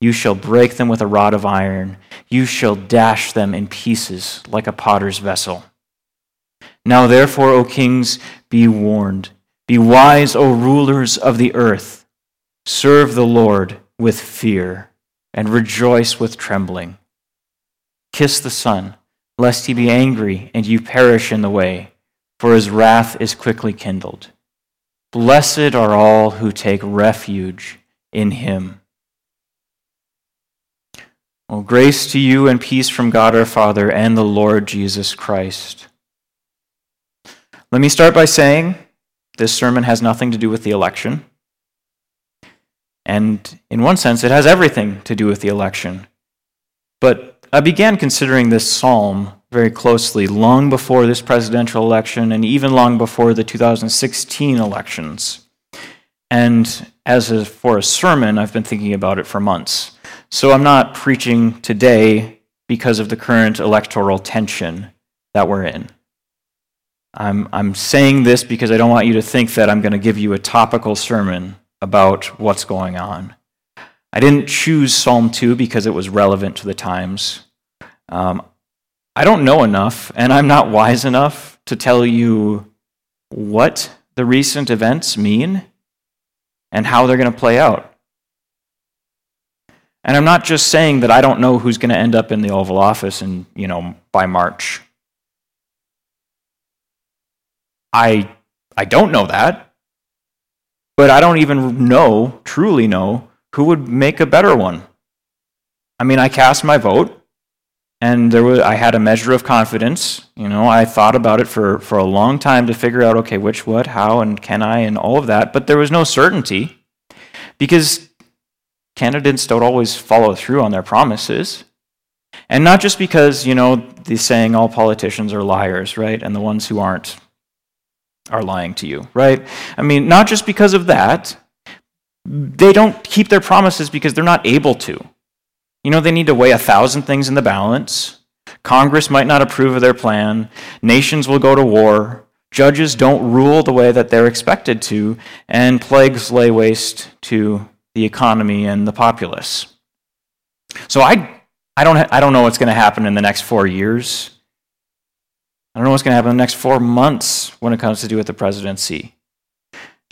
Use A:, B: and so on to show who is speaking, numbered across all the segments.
A: You shall break them with a rod of iron. You shall dash them in pieces like a potter's vessel. Now, therefore, O kings, be warned. Be wise, O rulers of the earth. Serve the Lord with fear and rejoice with trembling. Kiss the Son, lest he be angry and you perish in the way, for his wrath is quickly kindled. Blessed are all who take refuge in him. Well, grace to you and peace from God our Father and the Lord Jesus Christ. Let me start by saying this sermon has nothing to do with the election. And in one sense, it has everything to do with the election. But I began considering this psalm very closely long before this presidential election and even long before the 2016 elections. And as for a sermon, I've been thinking about it for months. So I'm not preaching today because of the current electoral tension that we're in. I'm, I'm saying this because I don't want you to think that I'm going to give you a topical sermon about what's going on. I didn't choose Psalm 2 because it was relevant to the times. Um, I don't know enough, and I'm not wise enough to tell you what the recent events mean and how they're going to play out. And I'm not just saying that I don't know who's going to end up in the Oval Office and, you know, by March. I I don't know that. But I don't even know, truly know, who would make a better one. I mean, I cast my vote and there was I had a measure of confidence. You know, I thought about it for, for a long time to figure out okay, which, what, how, and can I, and all of that. But there was no certainty because candidates don't always follow through on their promises. And not just because, you know, the saying all politicians are liars, right? And the ones who aren't are lying to you, right? I mean, not just because of that. They don't keep their promises because they're not able to. You know, they need to weigh a thousand things in the balance. Congress might not approve of their plan. Nations will go to war. Judges don't rule the way that they're expected to. And plagues lay waste to the economy and the populace. So I, I, don't, I don't know what's going to happen in the next four years. I don't know what's going to happen in the next four months when it comes to do with the presidency.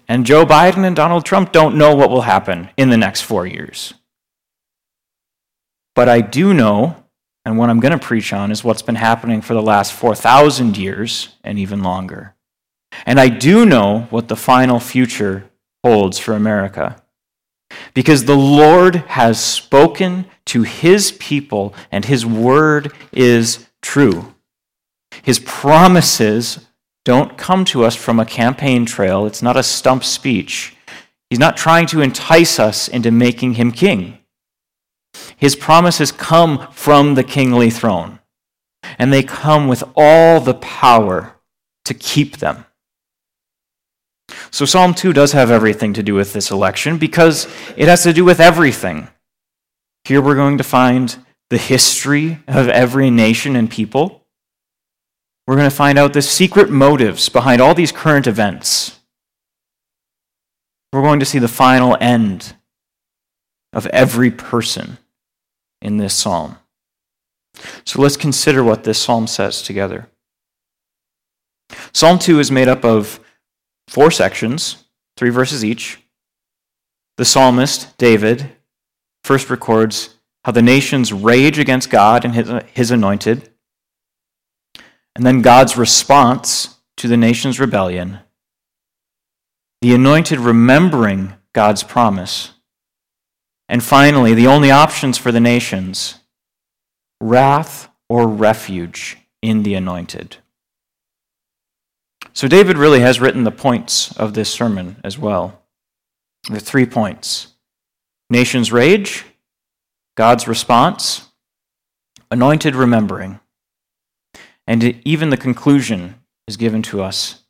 A: And Joe Biden and Donald Trump don't know what will happen in the next four years. But I do know, and what I'm going to preach on is what's been happening for the last 4,000 years and even longer. And I do know what the final future holds for America. Because the Lord has spoken to his people, and his word is true. His promises don't come to us from a campaign trail, it's not a stump speech. He's not trying to entice us into making him king. His promises come from the kingly throne, and they come with all the power to keep them. So, Psalm 2 does have everything to do with this election because it has to do with everything. Here we're going to find the history of every nation and people. We're going to find out the secret motives behind all these current events. We're going to see the final end of every person in this psalm. So let's consider what this psalm says together. Psalm 2 is made up of four sections, three verses each. The psalmist, David, first records how the nations rage against God and his, his anointed. and then God's response to the nation's rebellion, the anointed remembering God's promise, and finally, the only options for the nations wrath or refuge in the anointed. So, David really has written the points of this sermon as well. The three points nations rage, God's response, anointed remembering. And even the conclusion is given to us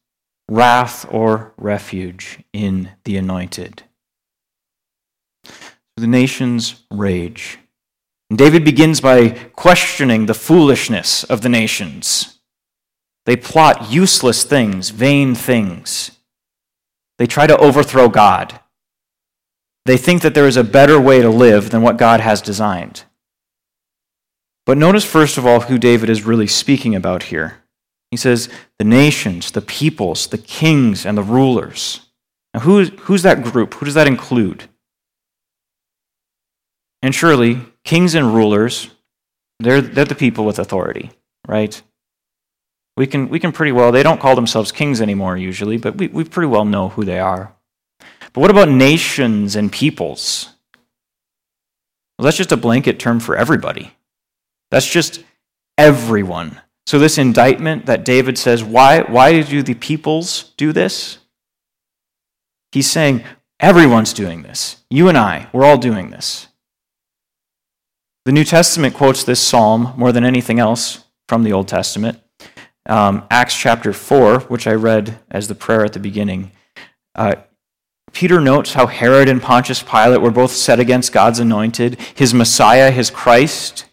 A: wrath or refuge in the anointed. The nations rage. And David begins by questioning the foolishness of the nations. They plot useless things, vain things. They try to overthrow God. They think that there is a better way to live than what God has designed. But notice, first of all, who David is really speaking about here. He says, the nations, the peoples, the kings, and the rulers. Now, who, who's that group? Who does that include? And surely, kings and rulers, they're, they're the people with authority, right? We can, we can pretty well, they don't call themselves kings anymore usually, but we, we pretty well know who they are. But what about nations and peoples? Well, that's just a blanket term for everybody. That's just everyone. So, this indictment that David says, why, why do the peoples do this? He's saying, everyone's doing this. You and I, we're all doing this. The New Testament quotes this psalm more than anything else from the Old Testament. Um, Acts chapter 4, which I read as the prayer at the beginning. Uh, Peter notes how Herod and Pontius Pilate were both set against God's anointed, his Messiah, his Christ,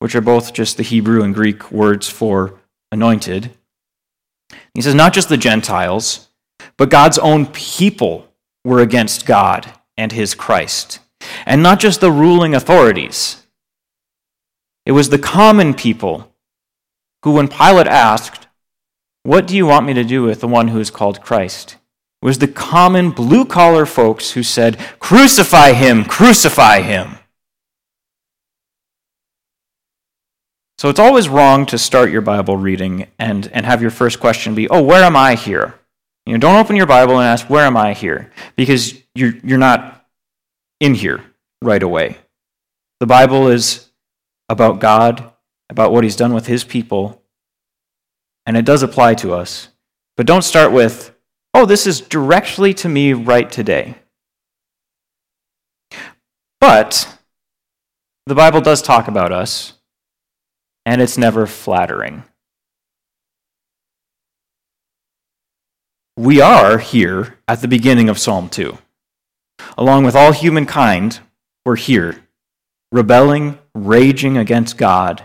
A: which are both just the Hebrew and Greek words for anointed. He says, not just the Gentiles, but God's own people were against God and his Christ. And not just the ruling authorities, it was the common people who, when Pilate asked, What do you want me to do with the one who is called Christ? Was the common blue collar folks who said, Crucify him, crucify him. So it's always wrong to start your Bible reading and, and have your first question be, Oh, where am I here? You know, don't open your Bible and ask, Where am I here? Because you're, you're not in here right away. The Bible is about God, about what He's done with His people, and it does apply to us. But don't start with, oh, this is directly to me right today. But the Bible does talk about us, and it's never flattering. We are here at the beginning of Psalm 2. Along with all humankind, we're here rebelling, raging against God.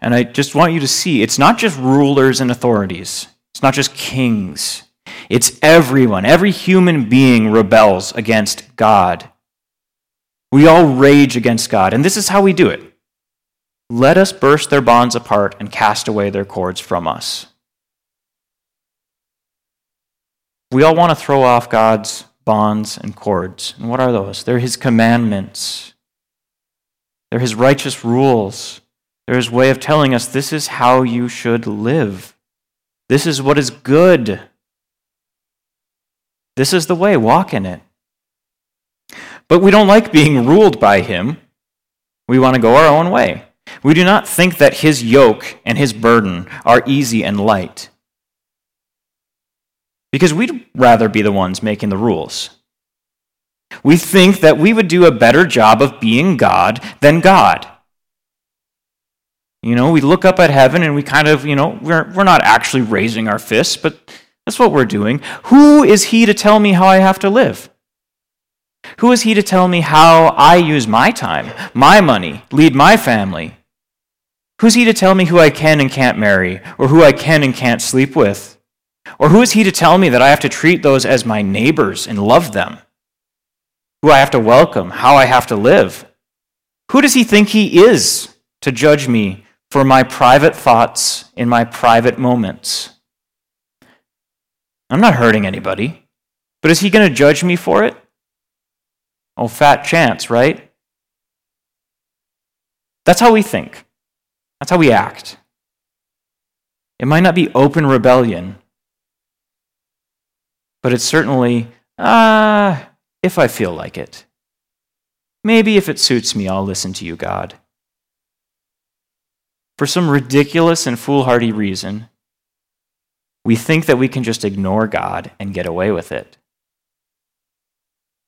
A: And I just want you to see it's not just rulers and authorities, it's not just kings. It's everyone. Every human being rebels against God. We all rage against God. And this is how we do it let us burst their bonds apart and cast away their cords from us. We all want to throw off God's bonds and cords. And what are those? They're his commandments. They're his righteous rules. They're his way of telling us this is how you should live. This is what is good. This is the way. Walk in it. But we don't like being ruled by him. We want to go our own way. We do not think that his yoke and his burden are easy and light. Because we'd rather be the ones making the rules. We think that we would do a better job of being God than God. You know, we look up at heaven and we kind of, you know, we're, we're not actually raising our fists, but that's what we're doing. Who is he to tell me how I have to live? Who is he to tell me how I use my time, my money, lead my family? Who's he to tell me who I can and can't marry, or who I can and can't sleep with? Or who is he to tell me that I have to treat those as my neighbors and love them? who I have to welcome, how I have to live. Who does he think he is to judge me for my private thoughts in my private moments? I'm not hurting anybody, but is he going to judge me for it? Oh, fat chance, right? That's how we think. That's how we act. It might not be open rebellion, but it's certainly, ah, uh, if I feel like it. Maybe if it suits me, I'll listen to you, God. For some ridiculous and foolhardy reason, we think that we can just ignore God and get away with it.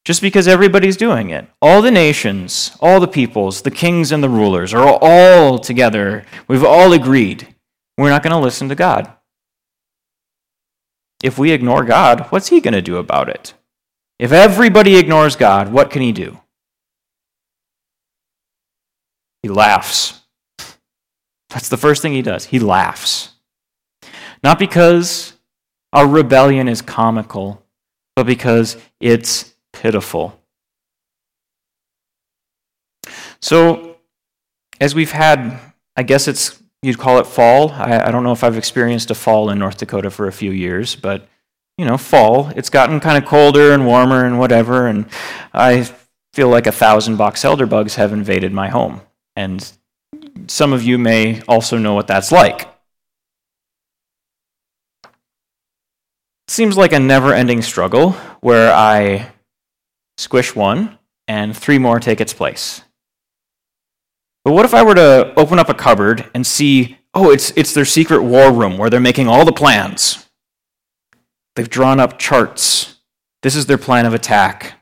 A: Just because everybody's doing it. All the nations, all the peoples, the kings and the rulers are all together. We've all agreed. We're not going to listen to God. If we ignore God, what's He going to do about it? If everybody ignores God, what can He do? He laughs. That's the first thing He does. He laughs. Not because our rebellion is comical, but because it's pitiful. So, as we've had, I guess it's, you'd call it fall. I, I, don't know if I've experienced a fall in North Dakota for a few years, but, you know, fall. It's gotten kind of colder and warmer and whatever, and I feel like a thousand box elder bugs have invaded my home. And some of you may also know what that's like. seems like a never ending struggle where I squish one and three more take its place. But what if I were to open up a cupboard and see, oh, it's, it's their secret war room where they're making all the plans? They've drawn up charts. This is their plan of attack.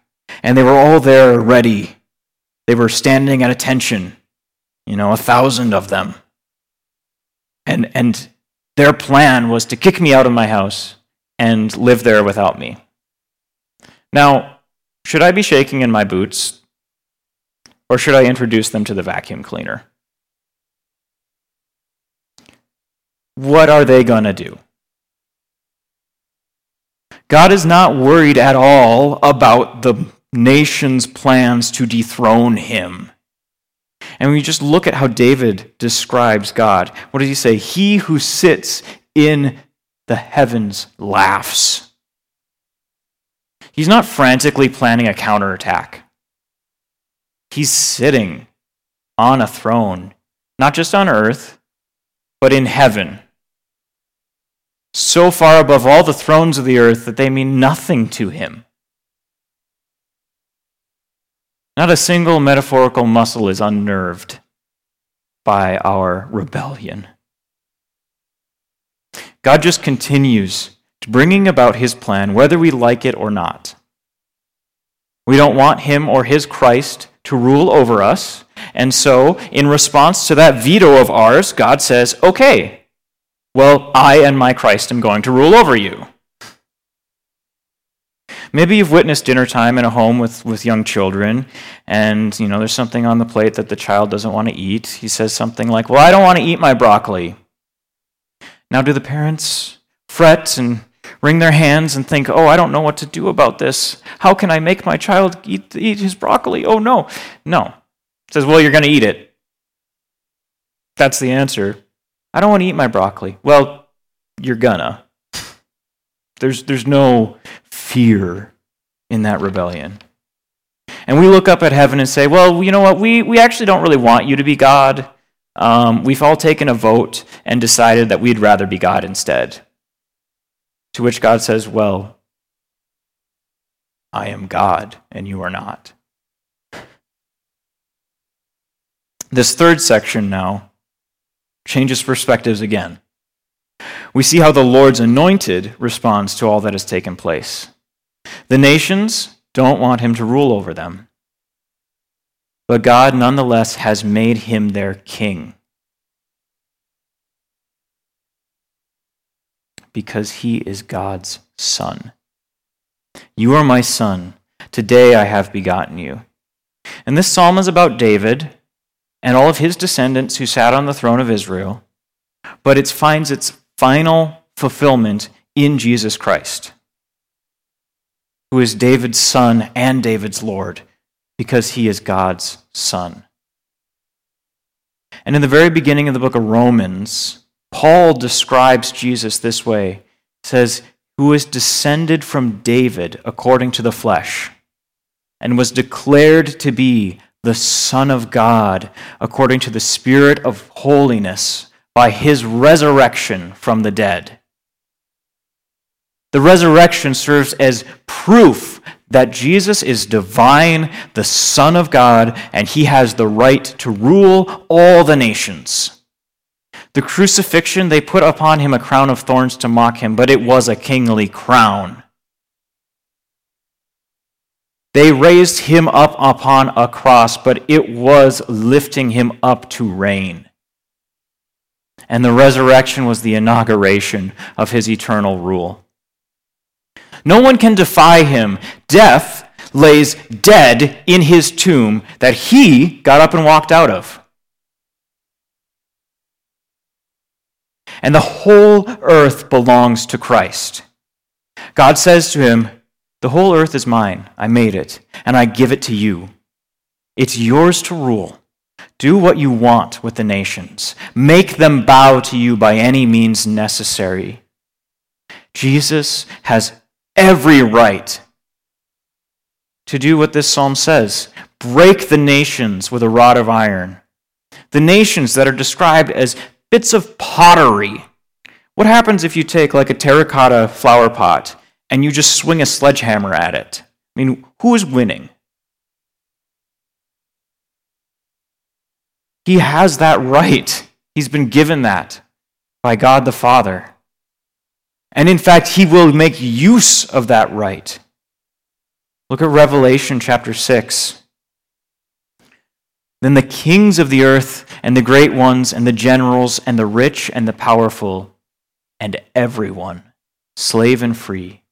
A: And they were all there ready. They were standing at attention, you know, a thousand of them. And, and their plan was to kick me out of my house and live there without me. Now, should I be shaking in my boots, or should I introduce them to the vacuum cleaner? What are they going to do? God is not worried at all about the nation's plans to dethrone him. And when you just look at how David describes God, what does he say? He who sits in the heavens laughs. He's not frantically planning a counterattack. He's sitting on a throne, not just on earth, but in heaven. So far above all the thrones of the earth that they mean nothing to him. Not a single metaphorical muscle is unnerved by our rebellion. God just continues to bringing about his plan, whether we like it or not. We don't want him or his Christ to rule over us. And so, in response to that veto of ours, God says, okay, well, I and my Christ am going to rule over you. Maybe you've witnessed dinner time in a home with, with young children, and you know there's something on the plate that the child doesn't want to eat. He says something like, Well, I don't want to eat my broccoli. Now, do the parents fret and wring their hands and think, oh, I don't know what to do about this. How can I make my child eat, eat his broccoli? Oh, no. No. Says, well, you're going to eat it. That's the answer. I don't want to eat my broccoli. Well, you're gonna. There's, there's no fear in that rebellion. And we look up at heaven and say, well, you know what? We, we actually don't really want you to be God um, we've all taken a vote and decided that we'd rather be God instead. To which God says, Well, I am God and you are not. This third section now changes perspectives again. We see how the Lord's anointed responds to all that has taken place. The nations don't want him to rule over them. But God nonetheless has made him their king. Because he is God's son. You are my son. Today I have begotten you. And this psalm is about David and all of his descendants who sat on the throne of Israel, but it finds its final fulfillment in Jesus Christ, who is David's son and David's Lord because he is God's son. And in the very beginning of the book of Romans, Paul describes Jesus this way. He says, who is descended from David according to the flesh, and was declared to be the Son of God according to the Spirit of holiness by his resurrection from the dead. The resurrection serves as proof that Jesus is divine, the Son of God, and he has the right to rule all the nations. The crucifixion, they put upon him a crown of thorns to mock him, but it was a kingly crown. They raised him up upon a cross, but it was lifting him up to reign. And the resurrection was the inauguration of his eternal rule. No one can defy him. Death lays dead in his tomb that he got up and walked out of. And the whole earth belongs to Christ. God says to him, The whole earth is mine. I made it, and I give it to you. It's yours to rule. Do what you want with the nations. Make them bow to you by any means necessary. Jesus has every right to do what this psalm says break the nations with a rod of iron. The nations that are described as bits of pottery. What happens if you take like a terracotta flower pot and you just swing a sledgehammer at it? I mean, who is winning? He has that right. He's been given that by God the Father. And in fact, he will make use of that right. Look at Revelation chapter 6. Then the kings of the earth, and the great ones, and the generals, and the rich, and the powerful, and everyone, slave and free,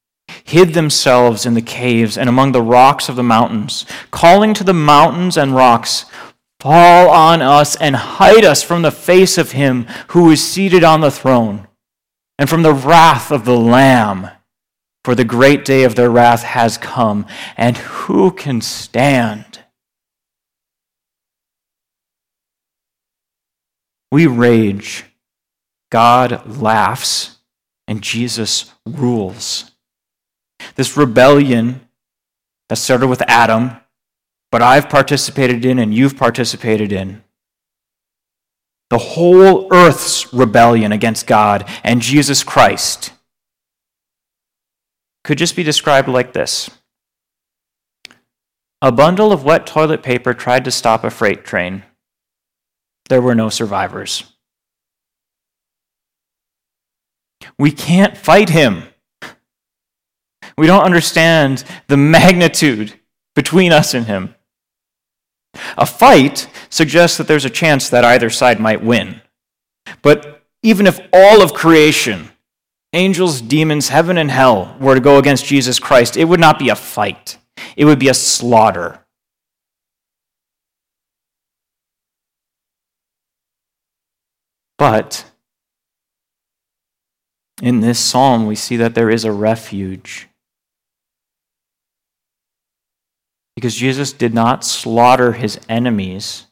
A: hid themselves in the caves and among the rocks of the mountains, calling to the mountains and rocks, Fall on us and hide us from the face of him who is seated on the throne and from the wrath of the Lamb. For the great day of their wrath has come, and who can stand? We rage, God laughs, and Jesus rules. This rebellion that started with Adam, but I've participated in and you've participated in, the whole earth's rebellion against God and Jesus Christ could just be described like this A bundle of wet toilet paper tried to stop a freight train. There were no survivors. We can't fight him. We don't understand the magnitude between us and him. A fight suggests that there's a chance that either side might win. But even if all of creation, angels, demons, heaven, and hell, were to go against Jesus Christ, it would not be a fight, it would be a slaughter. But in this psalm, we see that there is a refuge. Because Jesus did not slaughter his enemies.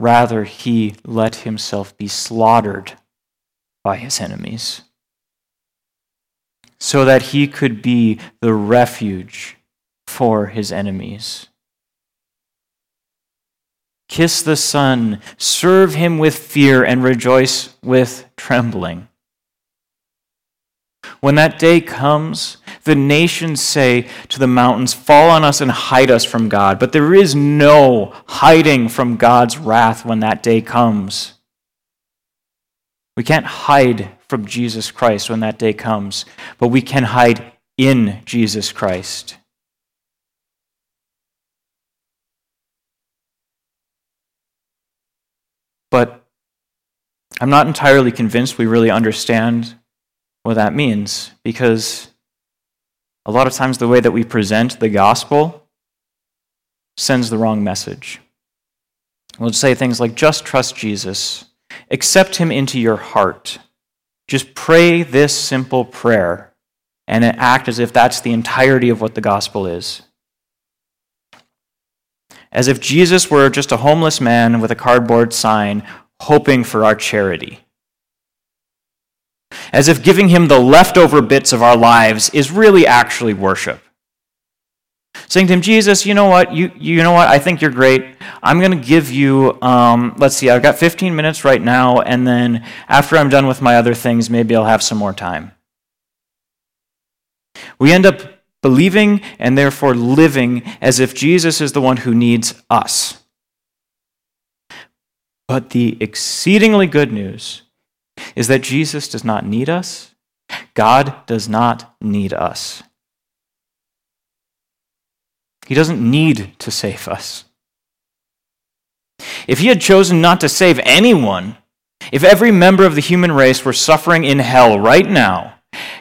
A: Rather, he let himself be slaughtered by his enemies so that he could be the refuge for his enemies. Kiss the Son, serve him with fear, and rejoice with trembling. When that day comes, the nations say to the mountains, Fall on us and hide us from God. But there is no hiding from God's wrath when that day comes. We can't hide from Jesus Christ when that day comes, but we can hide in Jesus Christ. But I'm not entirely convinced we really understand what that means because a lot of times the way that we present the gospel sends the wrong message. We'll say things like just trust Jesus, accept him into your heart. Just pray this simple prayer and act as if that's the entirety of what the gospel is. As if Jesus were just a homeless man with a cardboard sign hoping for our charity as if giving him the leftover bits of our lives is really actually worship. saying to him, Jesus, you know what? You, you know what? I think you're great. I'm going to give you, um, let's see, I've got 15 minutes right now, and then after I'm done with my other things, maybe I'll have some more time. We end up believing and therefore living as if Jesus is the one who needs us. But the exceedingly good news is that Jesus does not need us. God does not need us. He doesn't need to save us. If he had chosen not to save anyone, if every member of the human race were suffering in hell right now,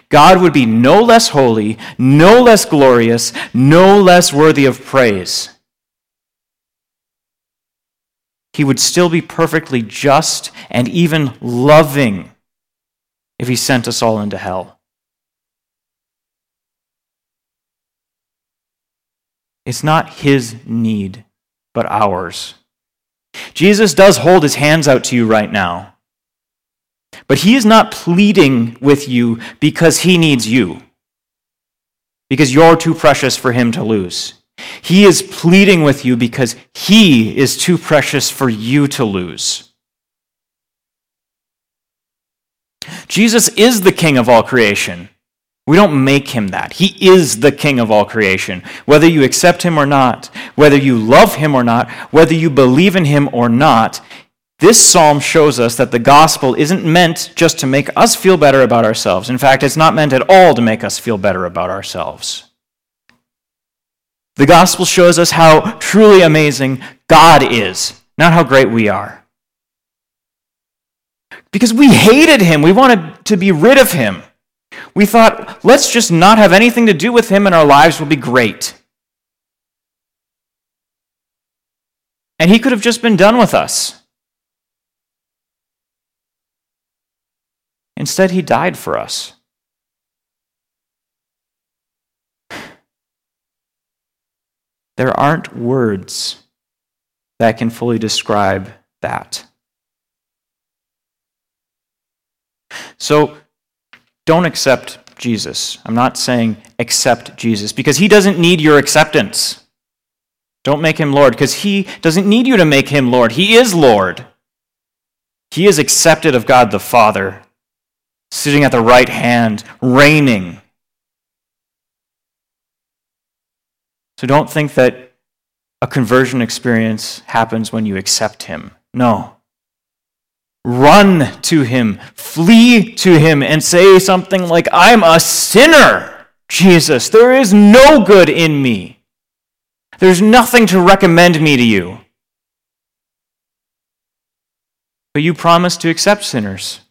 A: God would be no less holy, no less glorious, no less worthy of praise. He would still be perfectly just and even loving if he sent us all into hell. It's not his need, but ours. Jesus does hold his hands out to you right now. But he is not pleading with you because he needs you, because you're too precious for him to lose. He is pleading with you because he is too precious for you to lose. Jesus is the king of all creation. We don't make him that. He is the king of all creation. Whether you accept him or not, whether you love him or not, whether you believe in him or not, this psalm shows us that the gospel isn't meant just to make us feel better about ourselves. In fact, it's not meant at all to make us feel better about ourselves. The gospel shows us how truly amazing God is, not how great we are. Because we hated him, we wanted to be rid of him. We thought, let's just not have anything to do with him and our lives will be great. And he could have just been done with us. Instead, he died for us. There aren't words that can fully describe that. So, don't accept Jesus. I'm not saying accept Jesus because he doesn't need your acceptance. Don't make him Lord because he doesn't need you to make him Lord. He is Lord. He is accepted of God the Father, sitting at the right hand, reigning. So don't think that a conversion experience happens when you accept him. No. Run to him, flee to him, and say something like, I'm a sinner, Jesus. There is no good in me. There's nothing to recommend me to you. But you promise to accept sinners,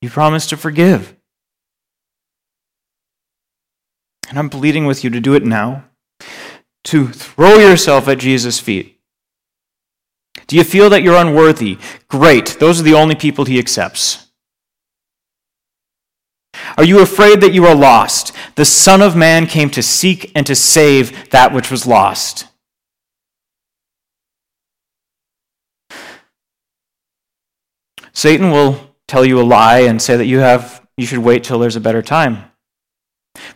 A: you promise to forgive. And I'm pleading with you to do it now, to throw yourself at Jesus' feet do you feel that you're unworthy? Great. Those are the only people he accepts. Are you afraid that you are lost? The Son of Man came to seek and to save that which was lost. Satan will tell you a lie and say that you have you should wait till there's a better time.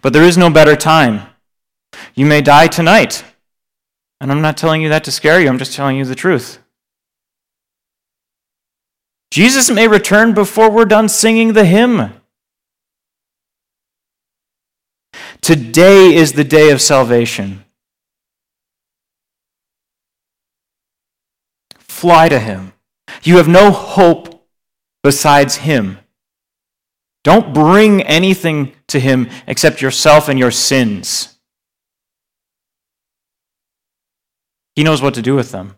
A: But there is no better time. You may die tonight. And I'm not telling you that to scare you, I'm just telling you the truth. Jesus may return before we're done singing the hymn. Today is the day of salvation. Fly to him. You have no hope besides him. Don't bring anything to him except yourself and your sins. He knows what to do with them.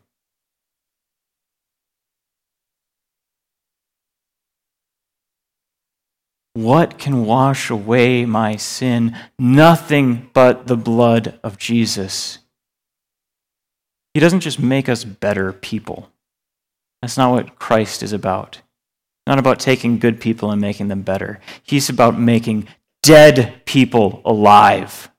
A: What can wash away my sin? Nothing but the blood of Jesus. He doesn't just make us better people. That's not what Christ is about. Not about taking good people and making them better. He's about making dead people alive.